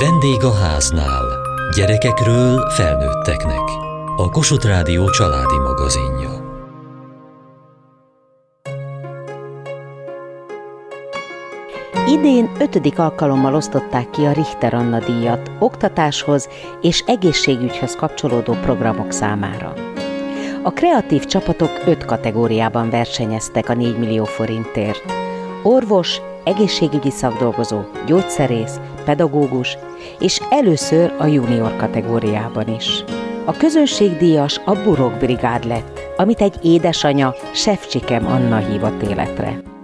Vendég a háznál. Gyerekekről felnőtteknek. A Kossuth Rádió családi magazinja. Idén ötödik alkalommal osztották ki a Richter Anna díjat oktatáshoz és egészségügyhöz kapcsolódó programok számára. A kreatív csapatok öt kategóriában versenyeztek a 4 millió forintért. Orvos, egészségügyi szakdolgozó, gyógyszerész, pedagógus, és először a junior kategóriában is. A közönségdíjas a Burok Brigád lett, amit egy édesanya, Sefcsikem Anna hívott életre.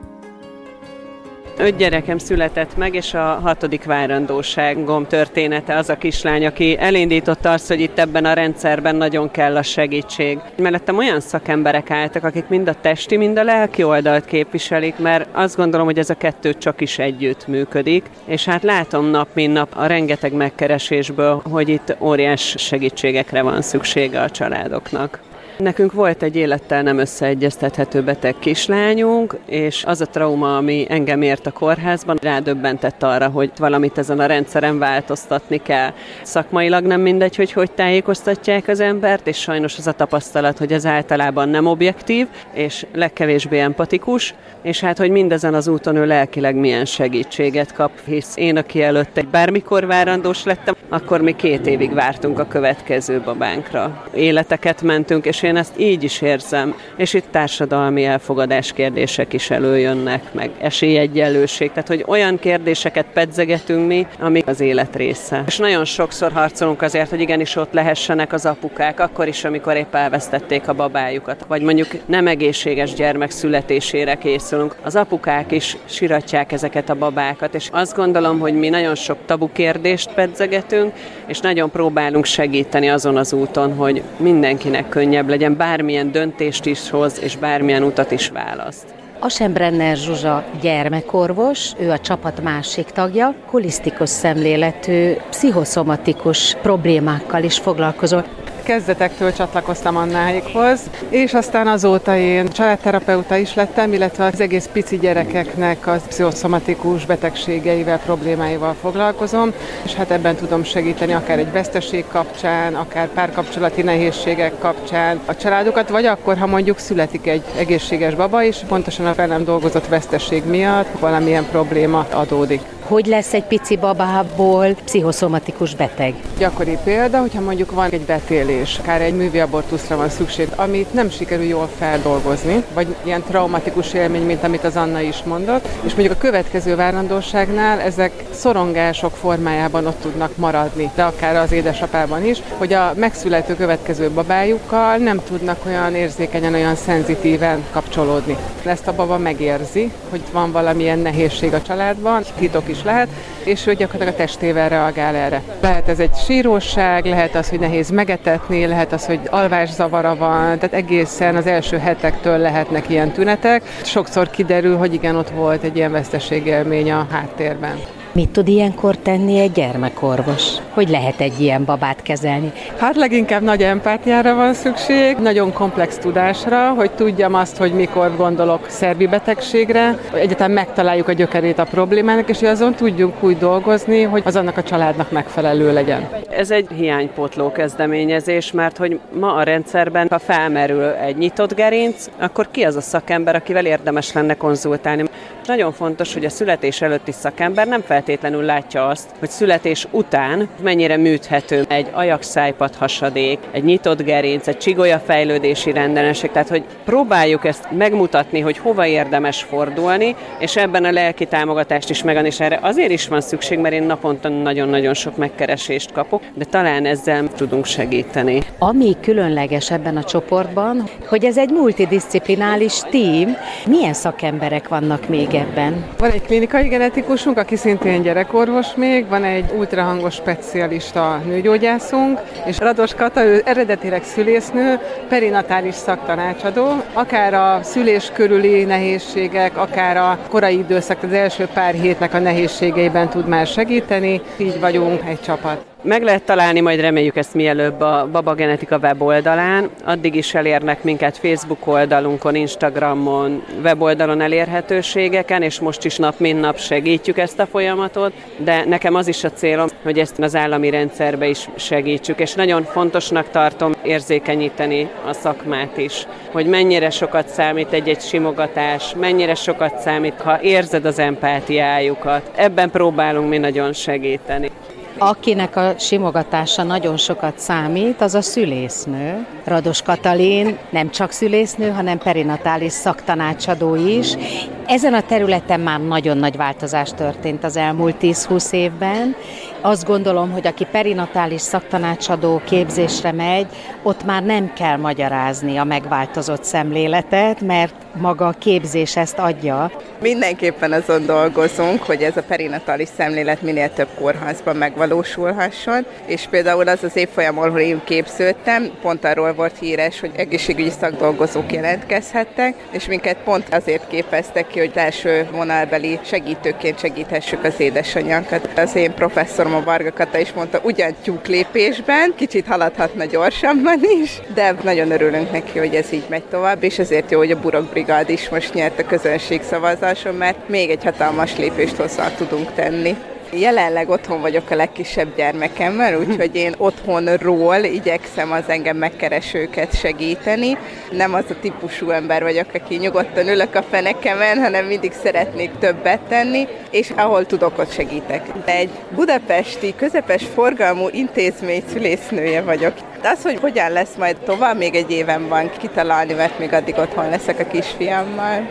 Öt gyerekem született meg, és a hatodik várandóságom története az a kislány, aki elindította azt, hogy itt ebben a rendszerben nagyon kell a segítség. Mellettem olyan szakemberek álltak, akik mind a testi, mind a lelki oldalt képviselik, mert azt gondolom, hogy ez a kettő csak is együtt működik, és hát látom nap, mint nap a rengeteg megkeresésből, hogy itt óriás segítségekre van szüksége a családoknak. Nekünk volt egy élettel nem összeegyeztethető beteg kislányunk, és az a trauma, ami engem ért a kórházban, rádöbbentett arra, hogy valamit ezen a rendszeren változtatni kell. Szakmailag nem mindegy, hogy hogy tájékoztatják az embert, és sajnos az a tapasztalat, hogy ez általában nem objektív, és legkevésbé empatikus, és hát, hogy mindezen az úton ő lelkileg milyen segítséget kap, hisz én, aki előtte bármikor várandós lettem, akkor mi két évig vártunk a következő babánkra. Életeket mentünk, és én ezt így is érzem. És itt társadalmi elfogadás kérdések is előjönnek, meg esélyegyenlőség. Tehát, hogy olyan kérdéseket pedzegetünk mi, ami az élet része. És nagyon sokszor harcolunk azért, hogy igenis ott lehessenek az apukák, akkor is, amikor épp elvesztették a babájukat. Vagy mondjuk nem egészséges gyermek születésére készülünk. Az apukák is siratják ezeket a babákat, és azt gondolom, hogy mi nagyon sok tabu kérdést pedzegetünk, és nagyon próbálunk segíteni azon az úton, hogy mindenkinek könnyebb legyen, bármilyen döntést is hoz, és bármilyen utat is választ. Asenbrenner Zsuzsa gyermekorvos, ő a csapat másik tagja, holisztikus szemléletű, pszichoszomatikus problémákkal is foglalkozó kezdetektől csatlakoztam Annáikhoz, és aztán azóta én családterapeuta is lettem, illetve az egész pici gyerekeknek az pszichoszomatikus betegségeivel, problémáival foglalkozom, és hát ebben tudom segíteni akár egy veszteség kapcsán, akár párkapcsolati nehézségek kapcsán a családokat, vagy akkor, ha mondjuk születik egy egészséges baba, és pontosan a velem dolgozott veszteség miatt valamilyen probléma adódik hogy lesz egy pici babából pszichoszomatikus beteg? Gyakori példa, hogyha mondjuk van egy betélés, akár egy művi abortuszra van szükség, amit nem sikerül jól feldolgozni, vagy ilyen traumatikus élmény, mint amit az Anna is mondott, és mondjuk a következő várandóságnál ezek szorongások formájában ott tudnak maradni, de akár az édesapában is, hogy a megszülető következő babájukkal nem tudnak olyan érzékenyen, olyan szenzitíven kapcsolódni. Ezt a baba megérzi, hogy van valamilyen nehézség a családban, titok is lehet, és ő gyakorlatilag a testével reagál erre. Lehet ez egy síróság, lehet az, hogy nehéz megetetni, lehet az, hogy alvászavara van, tehát egészen az első hetektől lehetnek ilyen tünetek. Sokszor kiderül, hogy igen, ott volt egy ilyen veszteségélmény a háttérben. Mit tud ilyenkor tenni egy gyermekorvos? Hogy lehet egy ilyen babát kezelni? Hát leginkább nagy empátiára van szükség, nagyon komplex tudásra, hogy tudjam azt, hogy mikor gondolok szervi betegségre, egyetem megtaláljuk a gyökerét a problémának, és hogy azon tudjunk úgy dolgozni, hogy az annak a családnak megfelelő legyen. Ez egy hiánypótló kezdeményezés, mert hogy ma a rendszerben, ha felmerül egy nyitott gerinc, akkor ki az a szakember, akivel érdemes lenne konzultálni. Nagyon fontos, hogy a születés előtti szakember nem feltétlenül látja azt, hogy születés után mennyire műthető egy ajakszájpat hasadék, egy nyitott gerinc, egy csigolya fejlődési rendelenség, tehát hogy próbáljuk ezt megmutatni, hogy hova érdemes fordulni, és ebben a lelki támogatást is megadni, és erre azért is van szükség, mert én naponta nagyon-nagyon sok megkeresést kapok, de talán ezzel tudunk segíteni. Ami különleges ebben a csoportban, hogy ez egy multidisciplinális tím, milyen szakemberek vannak még ebben? Van egy klinikai genetikusunk, aki szintén gyerekorvos még, van egy ultrahangos specialista nőgyógyászunk, és Rados Kata, ő eredetileg szülésznő, perinatális szaktanácsadó, akár a szülés körüli nehézségek, akár a korai időszak, az első pár hétnek a nehézségeiben tud már segíteni, így vagyunk egy csapat. Meg lehet találni, majd reméljük ezt mielőbb a Baba Genetika weboldalán. Addig is elérnek minket Facebook oldalunkon, Instagramon, weboldalon elérhetőségeken, és most is nap mint nap segítjük ezt a folyamatot, de nekem az is a célom, hogy ezt az állami rendszerbe is segítsük, és nagyon fontosnak tartom érzékenyíteni a szakmát is, hogy mennyire sokat számít egy-egy simogatás, mennyire sokat számít, ha érzed az empátiájukat. Ebben próbálunk mi nagyon segíteni. Akinek a simogatása nagyon sokat számít, az a szülésznő. Rados Katalin nem csak szülésznő, hanem perinatális szaktanácsadó is. Ezen a területen már nagyon nagy változás történt az elmúlt 10-20 évben. Azt gondolom, hogy aki perinatális szaktanácsadó képzésre megy, ott már nem kell magyarázni a megváltozott szemléletet, mert maga a képzés ezt adja. Mindenképpen azon dolgozunk, hogy ez a perinatális szemlélet minél több kórházban megvalósulhasson, és például az az évfolyam, ahol én képződtem, pont arról volt híres, hogy egészségügyi szakdolgozók jelentkezhettek, és minket pont azért képeztek ki, hogy első vonalbeli segítőként segíthessük az édesanyánkat. Az én professzorom a Varga Kata is mondta, ugyan tyúk lépésben, kicsit haladhatna gyorsabban is, de nagyon örülünk neki, hogy ez így megy tovább, és ezért jó, hogy a Burok Brigád is most nyert a közönség szavazáson, mert még egy hatalmas lépést hozzá tudunk tenni. Jelenleg otthon vagyok a legkisebb gyermekemmel, úgyhogy én otthonról igyekszem az engem megkeresőket segíteni. Nem az a típusú ember vagyok, aki nyugodtan ülök a fenekemen, hanem mindig szeretnék többet tenni, és ahol tudok, ott segítek. Egy budapesti közepes forgalmú intézmény szülésznője vagyok. De az, hogy hogyan lesz majd tovább, még egy éven van kitalálni, mert még addig otthon leszek a kisfiammal.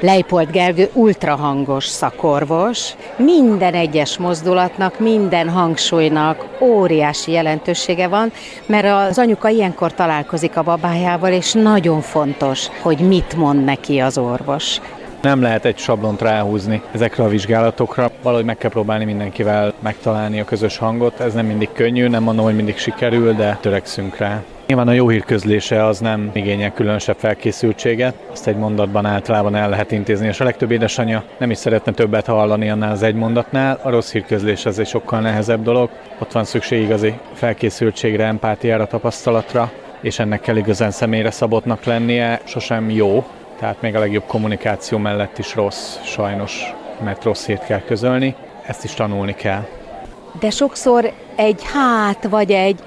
Leipolt Gergő ultrahangos szakorvos, minden egyes mozdulatnak, minden hangsúlynak óriási jelentősége van, mert az anyuka ilyenkor találkozik a babájával, és nagyon fontos, hogy mit mond neki az orvos. Nem lehet egy sablont ráhúzni ezekre a vizsgálatokra. Valahogy meg kell próbálni mindenkivel megtalálni a közös hangot. Ez nem mindig könnyű, nem mondom, hogy mindig sikerül, de törekszünk rá. Nyilván a jó hír közlése az nem igényel különösebb felkészültséget, azt egy mondatban általában el lehet intézni, és a legtöbb édesanyja nem is szeretne többet hallani annál az egy mondatnál. A rossz hírközlés az egy sokkal nehezebb dolog. Ott van szükség igazi felkészültségre, empátiára, tapasztalatra, és ennek kell igazán személyre szabottnak lennie, sosem jó, tehát még a legjobb kommunikáció mellett is rossz, sajnos, mert rossz hírt kell közölni, ezt is tanulni kell. De sokszor egy hát vagy egy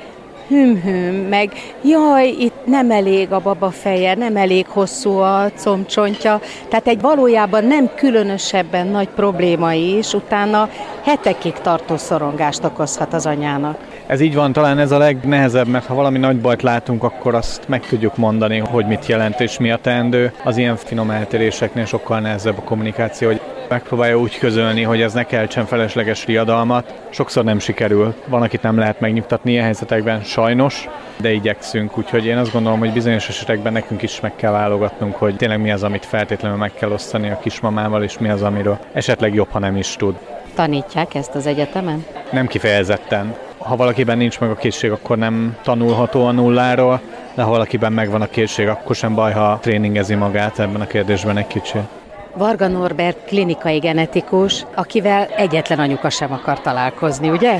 hüm-hüm, meg jaj, itt nem elég a baba feje, nem elég hosszú a combcsontja, tehát egy valójában nem különösebben nagy probléma is, utána hetekig tartó szorongást okozhat az anyának. Ez így van, talán ez a legnehezebb, mert ha valami nagy bajt látunk, akkor azt meg tudjuk mondani, hogy mit jelent és mi a teendő. Az ilyen finom eltéréseknél sokkal nehezebb a kommunikáció, hogy megpróbálja úgy közölni, hogy ez ne keltsen felesleges riadalmat. Sokszor nem sikerül. Van, akit nem lehet megnyugtatni ilyen helyzetekben, sajnos, de igyekszünk. Úgyhogy én azt gondolom, hogy bizonyos esetekben nekünk is meg kell válogatnunk, hogy tényleg mi az, amit feltétlenül meg kell osztani a kismamával, és mi az, amiről esetleg jobb, ha nem is tud. Tanítják ezt az egyetemen? Nem kifejezetten. Ha valakiben nincs meg a készség, akkor nem tanulható a nulláról, de ha valakiben megvan a készség, akkor sem baj, ha tréningezi magát ebben a kérdésben egy kicsit. Varga Norbert klinikai genetikus, akivel egyetlen anyuka sem akar találkozni, ugye?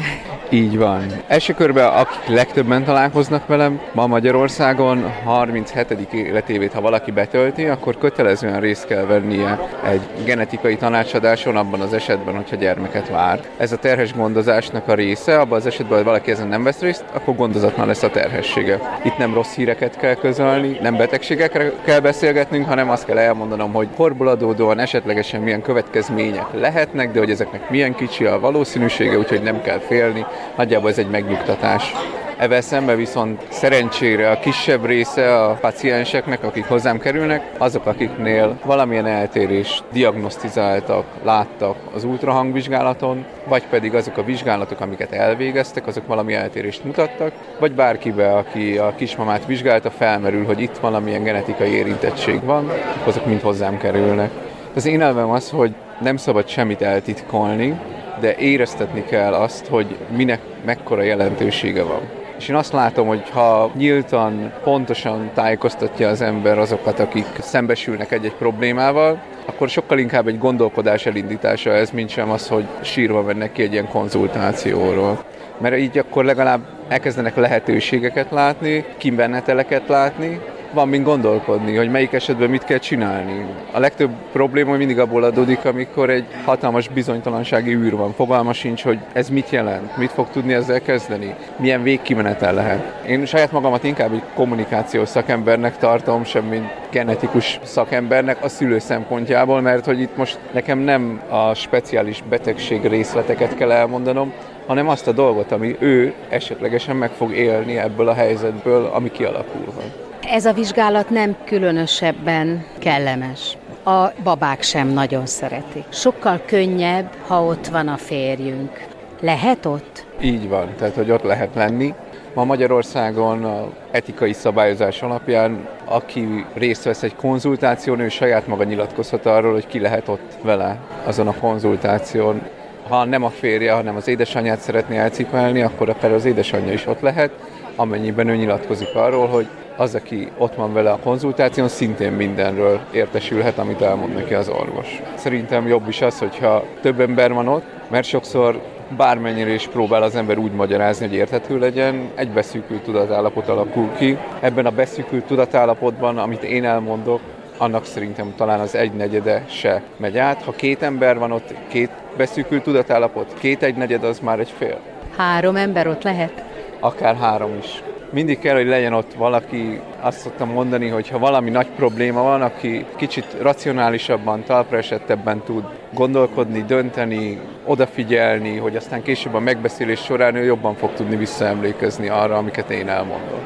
Így van. Első körben, akik legtöbben találkoznak velem, ma Magyarországon 37. életévét, ha valaki betölti, akkor kötelezően részt kell vennie egy genetikai tanácsadáson abban az esetben, hogyha gyermeket vár. Ez a terhes gondozásnak a része, abban az esetben, hogy valaki ezen nem vesz részt, akkor gondozatlan lesz a terhessége. Itt nem rossz híreket kell közölni, nem betegségekre kell beszélgetnünk, hanem azt kell elmondanom, hogy horból adódóan esetlegesen milyen következmények lehetnek, de hogy ezeknek milyen kicsi a valószínűsége, úgyhogy nem kell félni, Nagyjából ez egy megnyugtatás. Evel szemben viszont szerencsére a kisebb része a pacienseknek, akik hozzám kerülnek, azok, akiknél valamilyen eltérést diagnosztizáltak, láttak az ultrahangvizsgálaton, vagy pedig azok a vizsgálatok, amiket elvégeztek, azok valami eltérést mutattak, vagy bárkibe, aki a kismamát vizsgálta, felmerül, hogy itt valamilyen genetikai érintettség van, azok mind hozzám kerülnek. Az én elvem az, hogy nem szabad semmit eltitkolni, de éreztetni kell azt, hogy minek mekkora jelentősége van. És én azt látom, hogy ha nyíltan, pontosan tájékoztatja az ember azokat, akik szembesülnek egy-egy problémával, akkor sokkal inkább egy gondolkodás elindítása ez, mint sem az, hogy sírva mennek ki egy ilyen konzultációról. Mert így akkor legalább elkezdenek lehetőségeket látni, kimbenneteleket látni, van mind gondolkodni, hogy melyik esetben mit kell csinálni. A legtöbb probléma mindig abból adódik, amikor egy hatalmas bizonytalansági űr van. Fogalma sincs, hogy ez mit jelent, mit fog tudni ezzel kezdeni, milyen végkimenetel lehet. Én saját magamat inkább egy kommunikációs szakembernek tartom, sem mint genetikus szakembernek a szülő szempontjából, mert hogy itt most nekem nem a speciális betegség részleteket kell elmondanom, hanem azt a dolgot, ami ő esetlegesen meg fog élni ebből a helyzetből, ami kialakulhat. Ez a vizsgálat nem különösebben kellemes. A babák sem nagyon szeretik. Sokkal könnyebb, ha ott van a férjünk. Lehet ott? Így van, tehát hogy ott lehet lenni. Ma Magyarországon a etikai szabályozás alapján, aki részt vesz egy konzultáción, ő saját maga nyilatkozhat arról, hogy ki lehet ott vele azon a konzultáción. Ha nem a férje, hanem az édesanyját szeretné elcipelni, akkor akár az édesanyja is ott lehet, amennyiben ő nyilatkozik arról, hogy az, aki ott van vele a konzultáción, szintén mindenről értesülhet, amit elmond neki az orvos. Szerintem jobb is az, hogyha több ember van ott, mert sokszor bármennyire is próbál az ember úgy magyarázni, hogy érthető legyen, egy beszűkült tudatállapot alakul ki. Ebben a beszűkült tudatállapotban, amit én elmondok, annak szerintem talán az egynegyede se megy át. Ha két ember van ott, két beszűkült tudatállapot, két egynegyed az már egy fél. Három ember ott lehet? Akár három is mindig kell, hogy legyen ott valaki, azt szoktam mondani, hogy ha valami nagy probléma van, aki kicsit racionálisabban, talpra esettebben tud gondolkodni, dönteni, odafigyelni, hogy aztán később a megbeszélés során ő jobban fog tudni visszaemlékezni arra, amiket én elmondok.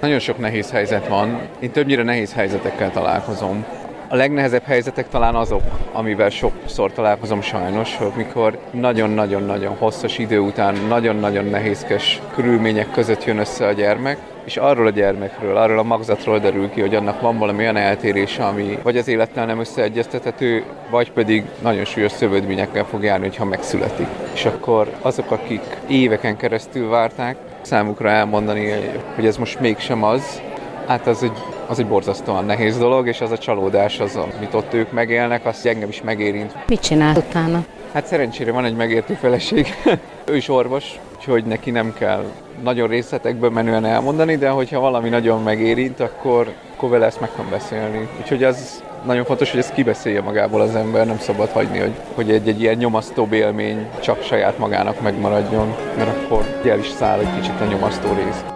Nagyon sok nehéz helyzet van. Én többnyire nehéz helyzetekkel találkozom. A legnehezebb helyzetek talán azok, amivel sokszor találkozom sajnos, mikor nagyon-nagyon-nagyon hosszas idő után nagyon-nagyon nehézkes körülmények között jön össze a gyermek, és arról a gyermekről, arról a magzatról derül ki, hogy annak van valami olyan eltérése, ami vagy az élettel nem összeegyeztethető, vagy pedig nagyon súlyos szövődményekkel fog járni, ha megszületik. És akkor azok, akik éveken keresztül várták, számukra elmondani, hogy ez most mégsem az, hát az egy az egy borzasztóan nehéz dolog, és az a csalódás, az, amit ott ők megélnek, azt engem is megérint. Mit csinál utána? Hát szerencsére van egy megértő feleség. ő is orvos, úgyhogy neki nem kell nagyon részletekben menően elmondani, de hogyha valami nagyon megérint, akkor, akkor vele ezt meg kan beszélni. Úgyhogy az nagyon fontos, hogy ezt kibeszélje magából az ember, nem szabad hagyni, hogy, hogy egy, egy ilyen nyomasztó élmény csak saját magának megmaradjon, mert akkor el is száll egy kicsit a nyomasztó rész.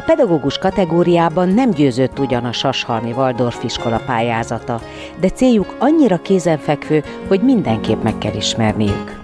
A pedagógus kategóriában nem győzött ugyan a Sashalmi Waldorf iskola pályázata, de céljuk annyira kézenfekvő, hogy mindenképp meg kell ismerniük.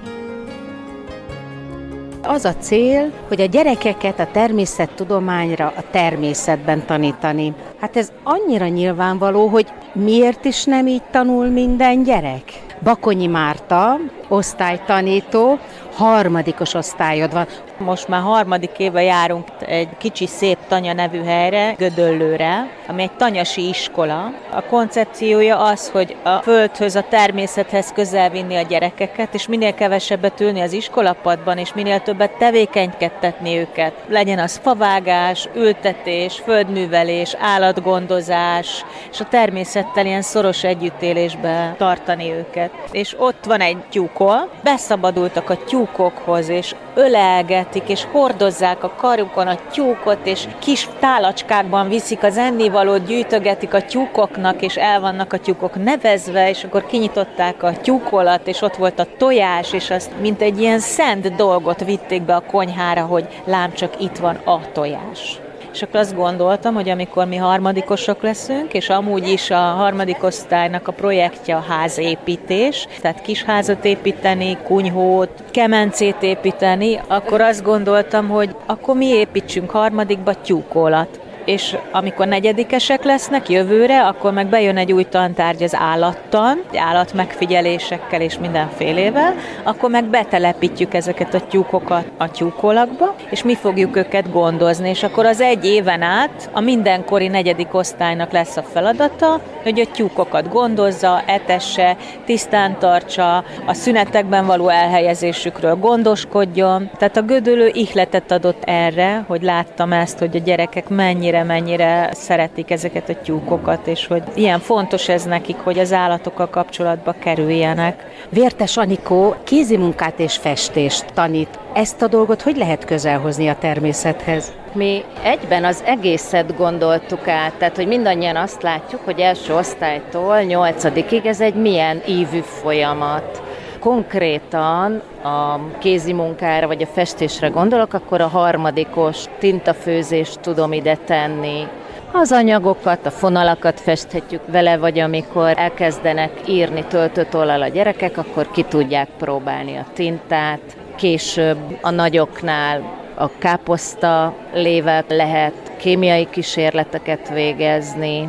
Az a cél, hogy a gyerekeket a természettudományra a természetben tanítani. Hát ez annyira nyilvánvaló, hogy miért is nem így tanul minden gyerek? Bakonyi Márta, osztálytanító, harmadikos osztályod van. Most már harmadik éve járunk egy kicsi szép tanya nevű helyre, Gödöllőre, ami egy tanyasi iskola. A koncepciója az, hogy a földhöz, a természethez közel vinni a gyerekeket, és minél kevesebbet ülni az iskolapadban, és minél többet tevékenykedtetni őket. Legyen az favágás, ültetés, földművelés, állatgondozás, és a természettel ilyen szoros együttélésbe tartani őket. És ott van egy tyúkol, beszabadultak a tyúkokhoz, és ölelgetik, és hordozzák a karjukon a tyúkot, és kis tálacskákban viszik az ennivalót, gyűjtögetik a tyúkoknak, és el vannak a tyúkok nevezve, és akkor kinyitották a tyúkolat, és ott volt a tojás, és azt mint egy ilyen szent dolgot vitték be a konyhára, hogy lám csak itt van a tojás. És akkor azt gondoltam, hogy amikor mi harmadikosok leszünk, és amúgy is a harmadik osztálynak a projektje a házépítés, tehát kis házat építeni, kunyhót, kemencét építeni, akkor azt gondoltam, hogy akkor mi építsünk harmadikba tyúkolat és amikor negyedikesek lesznek jövőre, akkor meg bejön egy új tantárgy az állattan, állat megfigyelésekkel és mindenfélével, akkor meg betelepítjük ezeket a tyúkokat a tyúkolakba, és mi fogjuk őket gondozni, és akkor az egy éven át a mindenkori negyedik osztálynak lesz a feladata, hogy a tyúkokat gondozza, etesse, tisztán tartsa, a szünetekben való elhelyezésükről gondoskodjon. Tehát a gödölő ihletet adott erre, hogy láttam ezt, hogy a gyerekek mennyire mennyire szeretik ezeket a tyúkokat, és hogy ilyen fontos ez nekik, hogy az állatokkal kapcsolatba kerüljenek. Vértes Anikó kézimunkát és festést tanít. Ezt a dolgot hogy lehet közelhozni a természethez? Mi egyben az egészet gondoltuk át, tehát hogy mindannyian azt látjuk, hogy első osztálytól nyolcadikig ez egy milyen ívű folyamat konkrétan a kézi munkára vagy a festésre gondolok, akkor a harmadikos tintafőzést tudom ide tenni. Az anyagokat, a fonalakat festhetjük vele, vagy amikor elkezdenek írni töltött ollal a gyerekek, akkor ki tudják próbálni a tintát. Később a nagyoknál a káposzta lével lehet kémiai kísérleteket végezni,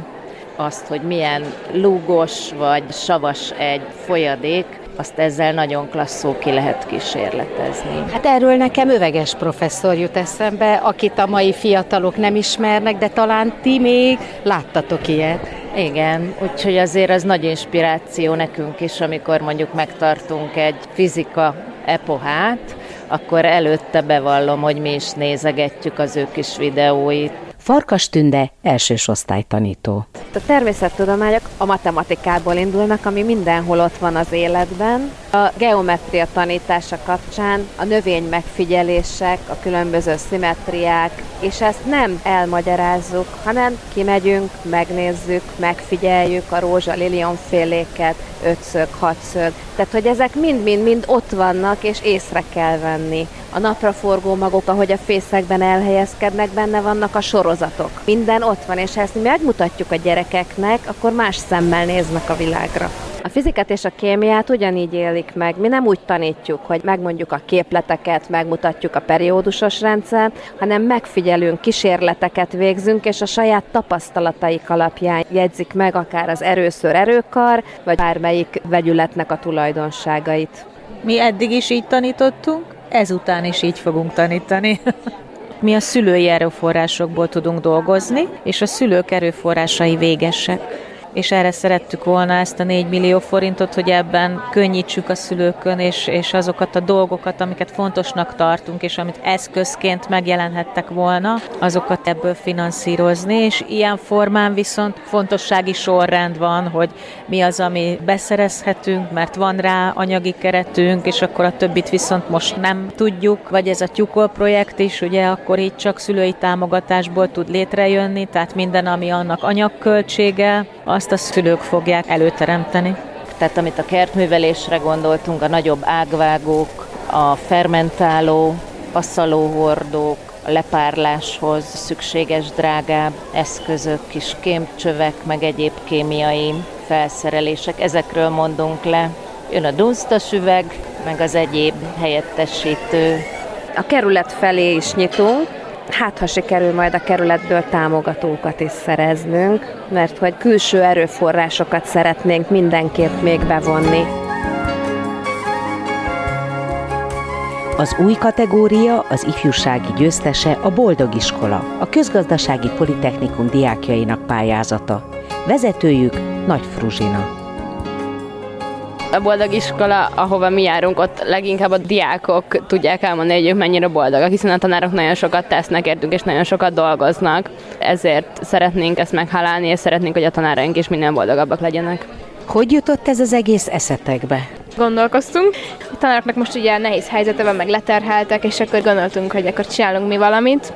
azt, hogy milyen lúgos vagy savas egy folyadék, azt ezzel nagyon klasszul ki lehet kísérletezni. Hát erről nekem öveges professzor jut eszembe, akit a mai fiatalok nem ismernek, de talán ti még láttatok ilyet. Igen, úgyhogy azért az nagy inspiráció nekünk is, amikor mondjuk megtartunk egy fizika epohát, akkor előtte bevallom, hogy mi is nézegetjük az ő kis videóit. Farkas Tünde, elsős osztálytanító. A természettudományok a matematikából indulnak, ami mindenhol ott van az életben. A geometria tanítása kapcsán a növény megfigyelések, a különböző szimetriák, és ezt nem elmagyarázzuk, hanem kimegyünk, megnézzük, megfigyeljük a rózsa lilionféléket, ötszög, hatszög. Tehát, hogy ezek mind-mind-mind ott vannak, és észre kell venni. A napraforgó magok, ahogy a fészekben elhelyezkednek, benne vannak a sorozatok. Minden ott van, és ha ezt mi megmutatjuk a gyerekeknek, akkor más szemmel néznek a világra. A fizikát és a kémiát ugyanígy élik meg. Mi nem úgy tanítjuk, hogy megmondjuk a képleteket, megmutatjuk a periódusos rendszer, hanem megfigyelünk, kísérleteket végzünk, és a saját tapasztalataik alapján jegyzik meg akár az erőször erőkar, vagy bármelyik vegyületnek a tulajdonságait. Mi eddig is így tanítottunk, ezután is így fogunk tanítani. Mi a szülői erőforrásokból tudunk dolgozni, és a szülők erőforrásai végesek és erre szerettük volna ezt a 4 millió forintot, hogy ebben könnyítsük a szülőkön, és, és azokat a dolgokat, amiket fontosnak tartunk, és amit eszközként megjelenhettek volna, azokat ebből finanszírozni, és ilyen formán viszont fontossági sorrend van, hogy mi az, ami beszerezhetünk, mert van rá anyagi keretünk, és akkor a többit viszont most nem tudjuk, vagy ez a tyukol projekt is, ugye akkor így csak szülői támogatásból tud létrejönni, tehát minden, ami annak anyagköltsége, azt a szülők fogják előteremteni. Tehát amit a kertművelésre gondoltunk, a nagyobb ágvágók, a fermentáló, passzalóhordók, a lepárláshoz szükséges drágább eszközök, kis kémcsövek, meg egyéb kémiai felszerelések, ezekről mondunk le. Jön a dunsztas üveg, meg az egyéb helyettesítő. A kerület felé is nyitunk, hát ha sikerül majd a kerületből támogatókat is szereznünk, mert hogy külső erőforrásokat szeretnénk mindenképp még bevonni. Az új kategória, az ifjúsági győztese a Boldog Iskola, a közgazdasági politechnikum diákjainak pályázata. Vezetőjük Nagy Fruzsina a boldog iskola, ahova mi járunk, ott leginkább a diákok tudják elmondani, hogy ők mennyire boldogak, hiszen a tanárok nagyon sokat tesznek értünk, és nagyon sokat dolgoznak. Ezért szeretnénk ezt meghálálni, és szeretnénk, hogy a tanáraink is minél boldogabbak legyenek. Hogy jutott ez az egész eszetekbe? Gondolkoztunk. A tanároknak most ugye nehéz helyzete van, meg leterheltek, és akkor gondoltunk, hogy akkor csinálunk mi valamit.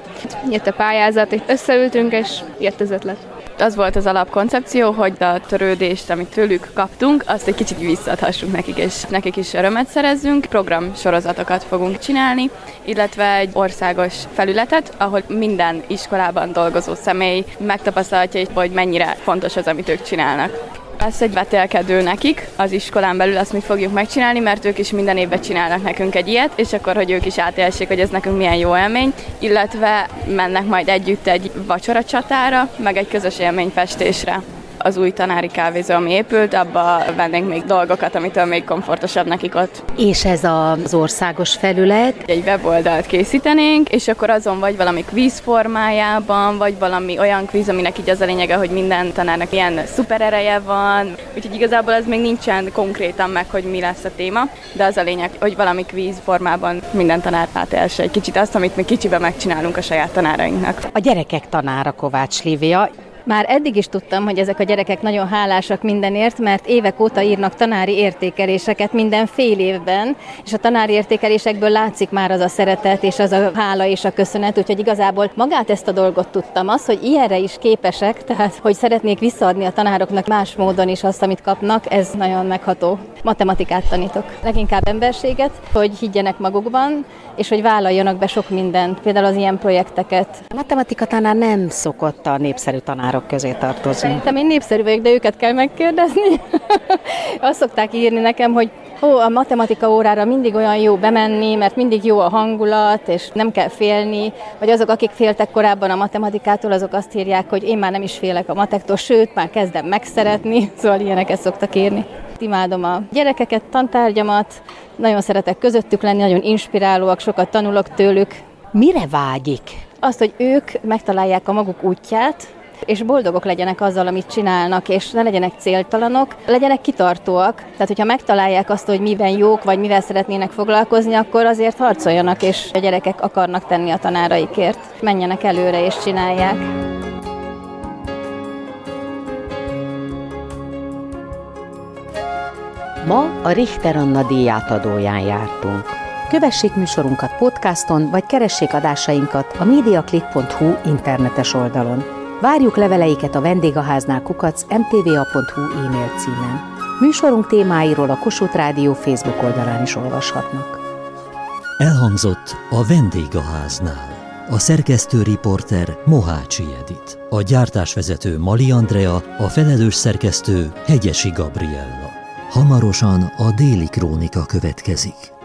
Jött a pályázat, és összeültünk, és jött az ötlet az volt az alapkoncepció, hogy a törődést, amit tőlük kaptunk, azt egy kicsit visszadhassuk nekik, és nekik is örömet szerezzünk. Program sorozatokat fogunk csinálni, illetve egy országos felületet, ahol minden iskolában dolgozó személy megtapasztalhatja, hogy mennyire fontos az, amit ők csinálnak lesz egy vetélkedő nekik az iskolán belül, azt mi fogjuk megcsinálni, mert ők is minden évben csinálnak nekünk egy ilyet, és akkor, hogy ők is átélsék, hogy ez nekünk milyen jó élmény, illetve mennek majd együtt egy vacsora csatára, meg egy közös élményfestésre. Az új tanári kávézó, ami épült, abba vennénk még dolgokat, amitől még komfortosabb nekik ott. És ez az országos felület? Egy weboldalt készítenénk, és akkor azon vagy valami kvíz formájában, vagy valami olyan kvíz, aminek így az a lényege, hogy minden tanárnak ilyen szuper ereje van, úgyhogy igazából ez még nincsen konkrétan meg, hogy mi lesz a téma, de az a lényeg, hogy valami kvíz formában minden tanár átelse egy kicsit azt, amit mi kicsiben megcsinálunk a saját tanárainknak. A gyerekek tanára Kovács Lívia. Már eddig is tudtam, hogy ezek a gyerekek nagyon hálásak mindenért, mert évek óta írnak tanári értékeléseket minden fél évben, és a tanári értékelésekből látszik már az a szeretet, és az a hála és a köszönet, úgyhogy igazából magát ezt a dolgot tudtam. Az, hogy ilyenre is képesek, tehát hogy szeretnék visszaadni a tanároknak más módon is azt, amit kapnak, ez nagyon megható. Matematikát tanítok. Leginkább emberséget, hogy higgyenek magukban, és hogy vállaljanak be sok mindent, például az ilyen projekteket. A matematika tanár nem szokott a népszerű tanárok közé tartozni. Szerintem én népszerű vagyok, de őket kell megkérdezni. Azt szokták írni nekem, hogy ó, a matematika órára mindig olyan jó bemenni, mert mindig jó a hangulat, és nem kell félni, vagy azok, akik féltek korábban a matematikától, azok azt írják, hogy én már nem is félek a matektól, sőt, már kezdem megszeretni, szóval ilyeneket szoktak írni. Imádom a gyerekeket, tantárgyamat, nagyon szeretek közöttük lenni, nagyon inspirálóak, sokat tanulok tőlük. Mire vágyik? Azt, hogy ők megtalálják a maguk útját, és boldogok legyenek azzal, amit csinálnak, és ne legyenek céltalanok, legyenek kitartóak. Tehát, hogyha megtalálják azt, hogy miben jók, vagy mivel szeretnének foglalkozni, akkor azért harcoljanak, és a gyerekek akarnak tenni a tanáraikért. Menjenek előre és csinálják. Ma a Richter Anna díját adóján jártunk. Kövessék műsorunkat podcaston, vagy keressék adásainkat a mediaclick.hu internetes oldalon. Várjuk leveleiket a vendégháznál kukac mtva.hu e-mail címen. Műsorunk témáiról a Kossuth Rádió Facebook oldalán is olvashatnak. Elhangzott a vendégháznál. A szerkesztő riporter Mohácsi Edit. A gyártásvezető Mali Andrea, a felelős szerkesztő Hegyesi Gabriella. Hamarosan a déli krónika következik.